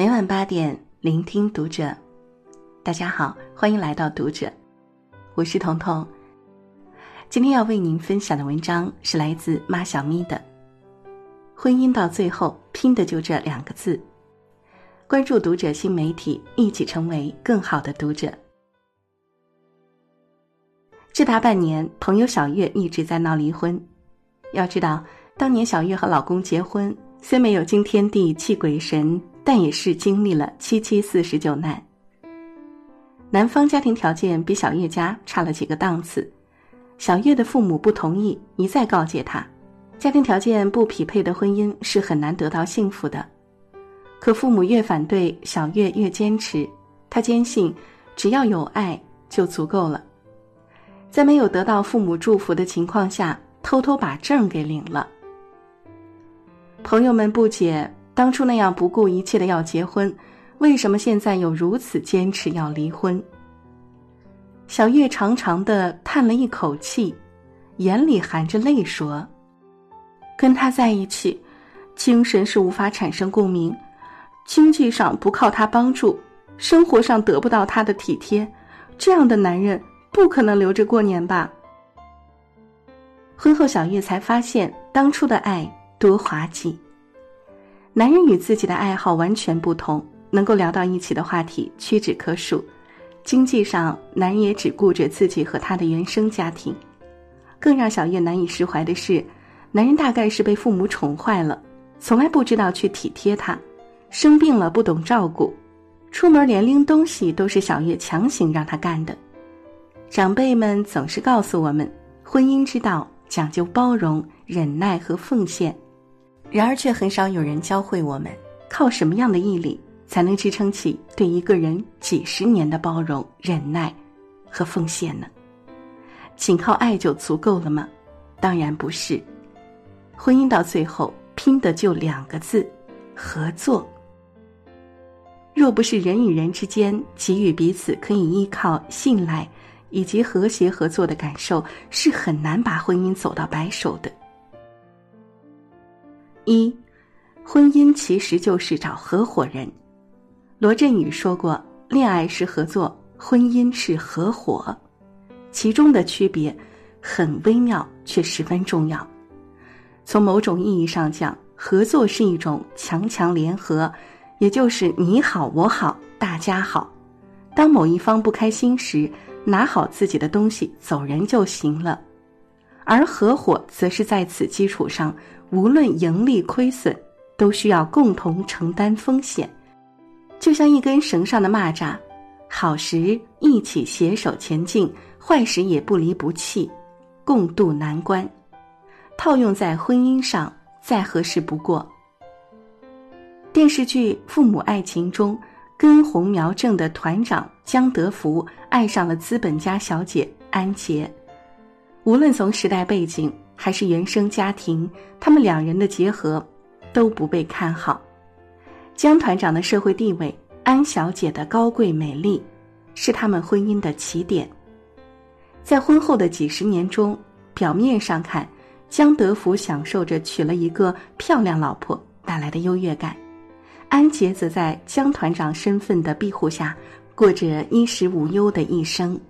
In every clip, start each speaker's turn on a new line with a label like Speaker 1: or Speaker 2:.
Speaker 1: 每晚八点，聆听读者。大家好，欢迎来到读者，我是彤彤。今天要为您分享的文章是来自妈小咪的。婚姻到最后拼的就这两个字。关注读者新媒体，一起成为更好的读者。这大半年，朋友小月一直在闹离婚。要知道，当年小月和老公结婚，虽没有惊天地泣鬼神，但也是经历了七七四十九难。男方家庭条件比小月家差了几个档次，小月的父母不同意，一再告诫她，家庭条件不匹配的婚姻是很难得到幸福的。可父母越反对，小月越坚持。她坚信，只要有爱就足够了。在没有得到父母祝福的情况下，偷偷把证给领了。朋友们不解，当初那样不顾一切的要结婚。为什么现在又如此坚持要离婚？小月长长的叹了一口气，眼里含着泪说：“跟他在一起，精神是无法产生共鸣，经济上不靠他帮助，生活上得不到他的体贴，这样的男人不可能留着过年吧？”婚后，小月才发现当初的爱多滑稽。男人与自己的爱好完全不同。能够聊到一起的话题屈指可数，经济上男人也只顾着自己和他的原生家庭。更让小月难以释怀的是，男人大概是被父母宠坏了，从来不知道去体贴她，生病了不懂照顾，出门连拎东西都是小月强行让他干的。长辈们总是告诉我们，婚姻之道讲究包容、忍耐和奉献，然而却很少有人教会我们靠什么样的毅力。才能支撑起对一个人几十年的包容、忍耐和奉献呢？仅靠爱就足够了吗？当然不是。婚姻到最后拼的就两个字：合作。若不是人与人之间给予彼此可以依靠、信赖以及和谐合作的感受，是很难把婚姻走到白首的。一，婚姻其实就是找合伙人。罗振宇说过：“恋爱是合作，婚姻是合伙，其中的区别很微妙，却十分重要。从某种意义上讲，合作是一种强强联合，也就是你好我好大家好。当某一方不开心时，拿好自己的东西走人就行了。而合伙则是在此基础上，无论盈利亏损，都需要共同承担风险。”就像一根绳上的蚂蚱，好时一起携手前进，坏时也不离不弃，共度难关。套用在婚姻上，再合适不过。电视剧《父母爱情》中，根红苗正的团长江德福爱上了资本家小姐安杰。无论从时代背景还是原生家庭，他们两人的结合都不被看好。江团长的社会地位，安小姐的高贵美丽，是他们婚姻的起点。在婚后的几十年中，表面上看，江德福享受着娶了一个漂亮老婆带来的优越感，安杰则在江团长身份的庇护下，过着衣食无忧的一生。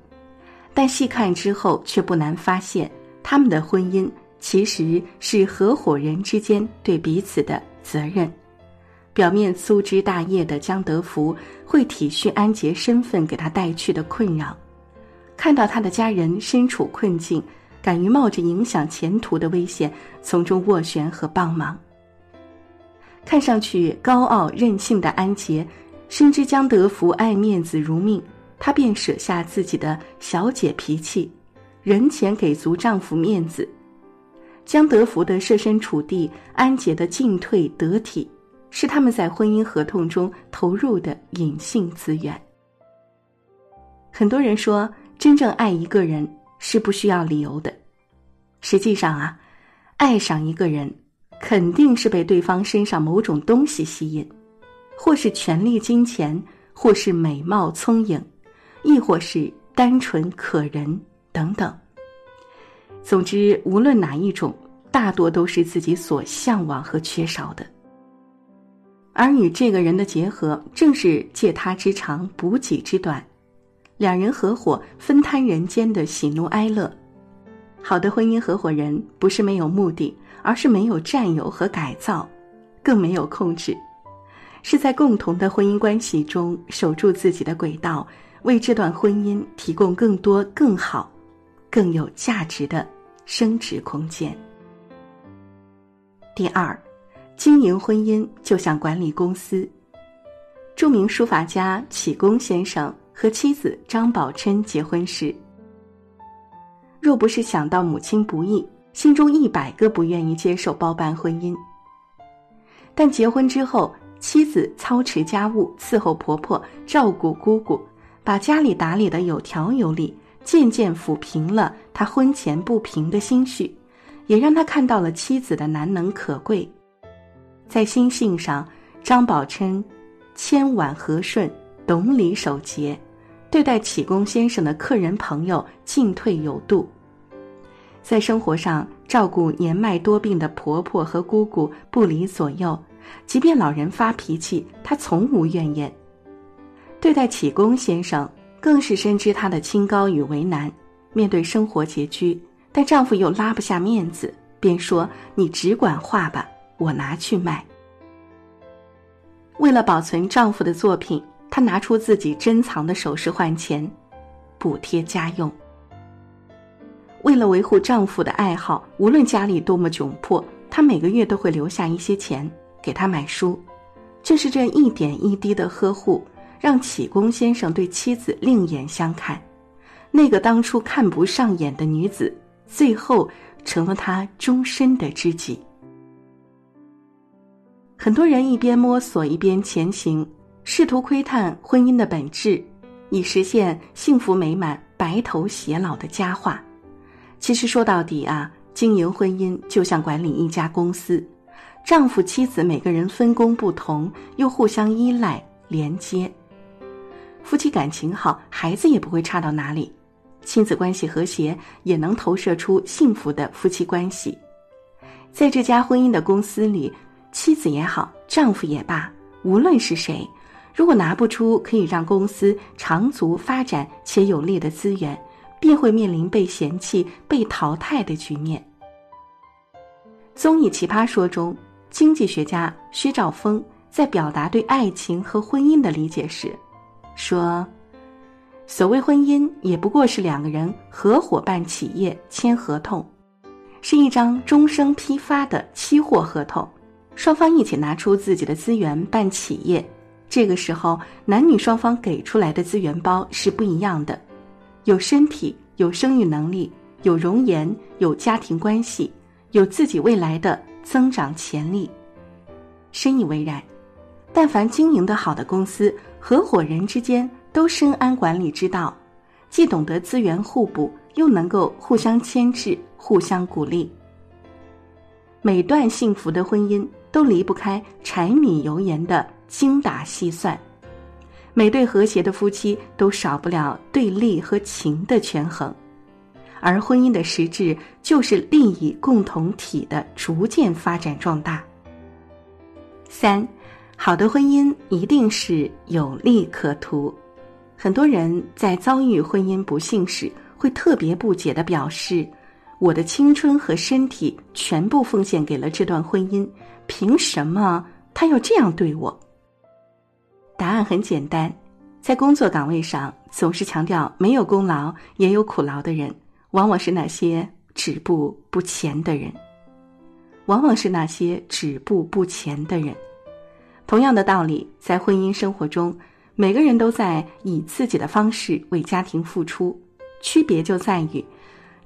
Speaker 1: 但细看之后，却不难发现，他们的婚姻其实是合伙人之间对彼此的责任。表面粗枝大叶的江德福会体恤安杰身份给他带去的困扰，看到他的家人身处困境，敢于冒着影响前途的危险从中斡旋和帮忙。看上去高傲任性的安杰，深知江德福爱面子如命，她便舍下自己的小姐脾气，人前给足丈夫面子。江德福的设身处地，安杰的进退得体。是他们在婚姻合同中投入的隐性资源。很多人说，真正爱一个人是不需要理由的。实际上啊，爱上一个人，肯定是被对方身上某种东西吸引，或是权力、金钱，或是美貌、聪颖，亦或是单纯可人等等。总之，无论哪一种，大多都是自己所向往和缺少的。而与这个人的结合，正是借他之长补己之短，两人合伙分摊人间的喜怒哀乐。好的婚姻合伙人不是没有目的，而是没有占有和改造，更没有控制，是在共同的婚姻关系中守住自己的轨道，为这段婚姻提供更多、更好、更有价值的升值空间。第二，经营婚姻就像管理公司。著名书法家启功先生和妻子张宝琛结婚时。若不是想到母亲不易，心中一百个不愿意接受包办婚姻。但结婚之后，妻子操持家务，伺候婆婆，照顾姑姑，把家里打理得有条有理，渐渐抚平了他婚前不平的心绪，也让他看到了妻子的难能可贵。在心性上，张宝琛谦婉和顺，懂礼守节。对待启功先生的客人朋友进退有度，在生活上照顾年迈多病的婆婆和姑姑不离左右，即便老人发脾气，她从无怨言。对待启功先生，更是深知他的清高与为难。面对生活拮据，但丈夫又拉不下面子，便说：“你只管画吧，我拿去卖。”为了保存丈夫的作品。她拿出自己珍藏的首饰换钱，补贴家用。为了维护丈夫的爱好，无论家里多么窘迫，她每个月都会留下一些钱给他买书。正是这一点一滴的呵护，让启功先生对妻子另眼相看。那个当初看不上眼的女子，最后成了他终身的知己。很多人一边摸索一边前行。试图窥探婚姻的本质，以实现幸福美满、白头偕老的佳话。其实说到底啊，经营婚姻就像管理一家公司，丈夫妻子每个人分工不同，又互相依赖连接。夫妻感情好，孩子也不会差到哪里；亲子关系和谐，也能投射出幸福的夫妻关系。在这家婚姻的公司里，妻子也好，丈夫也罢，无论是谁。如果拿不出可以让公司长足发展且有利的资源，便会面临被嫌弃、被淘汰的局面。综艺《奇葩说》中，经济学家薛兆丰在表达对爱情和婚姻的理解时，说：“所谓婚姻，也不过是两个人合伙办企业签合同，是一张终生批发的期货合同，双方一起拿出自己的资源办企业。”这个时候，男女双方给出来的资源包是不一样的，有身体，有生育能力，有容颜，有家庭关系，有自己未来的增长潜力。深以为然。但凡经营的好的公司，合伙人之间都深谙管理之道，既懂得资源互补，又能够互相牵制、互相鼓励。每段幸福的婚姻都离不开柴米油盐的。精打细算，每对和谐的夫妻都少不了对利和情的权衡，而婚姻的实质就是利益共同体的逐渐发展壮大。三，好的婚姻一定是有利可图。很多人在遭遇婚姻不幸时，会特别不解的表示：“我的青春和身体全部奉献给了这段婚姻，凭什么他要这样对我？”答案很简单，在工作岗位上总是强调没有功劳也有苦劳的人，往往是那些止步不前的人。往往是那些止步不前的人。同样的道理，在婚姻生活中，每个人都在以自己的方式为家庭付出，区别就在于，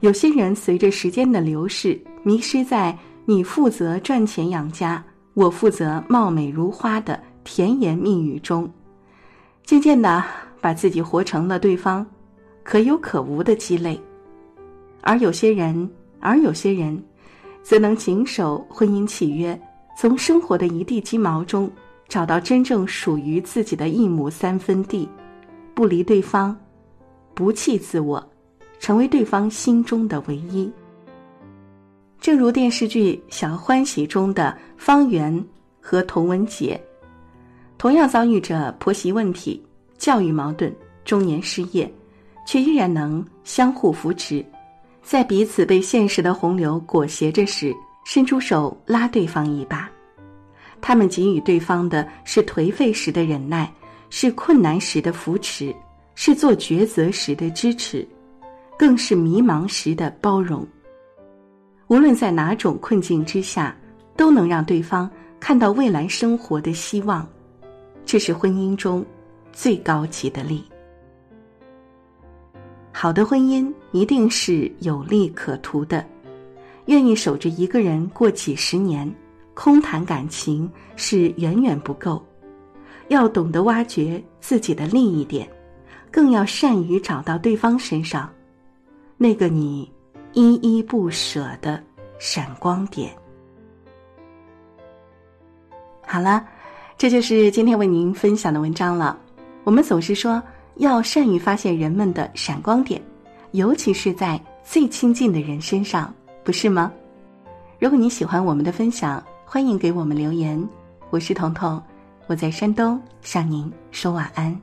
Speaker 1: 有些人随着时间的流逝，迷失在你负责赚钱养家，我负责貌美如花的。甜言蜜语中，渐渐的把自己活成了对方可有可无的鸡肋，而有些人，而有些人，则能谨守婚姻契约，从生活的一地鸡毛中找到真正属于自己的一亩三分地，不离对方，不弃自我，成为对方心中的唯一。正如电视剧《小欢喜》中的方圆和童文杰。同样遭遇着婆媳问题、教育矛盾、中年失业，却依然能相互扶持，在彼此被现实的洪流裹挟着时，伸出手拉对方一把。他们给予对方的是颓废时的忍耐，是困难时的扶持，是做抉择时的支持，更是迷茫时的包容。无论在哪种困境之下，都能让对方看到未来生活的希望。这是婚姻中最高级的力。好的婚姻一定是有利可图的，愿意守着一个人过几十年，空谈感情是远远不够。要懂得挖掘自己的另一点，更要善于找到对方身上那个你依依不舍的闪光点。好了。这就是今天为您分享的文章了。我们总是说要善于发现人们的闪光点，尤其是在最亲近的人身上，不是吗？如果你喜欢我们的分享，欢迎给我们留言。我是彤彤，我在山东向您说晚安。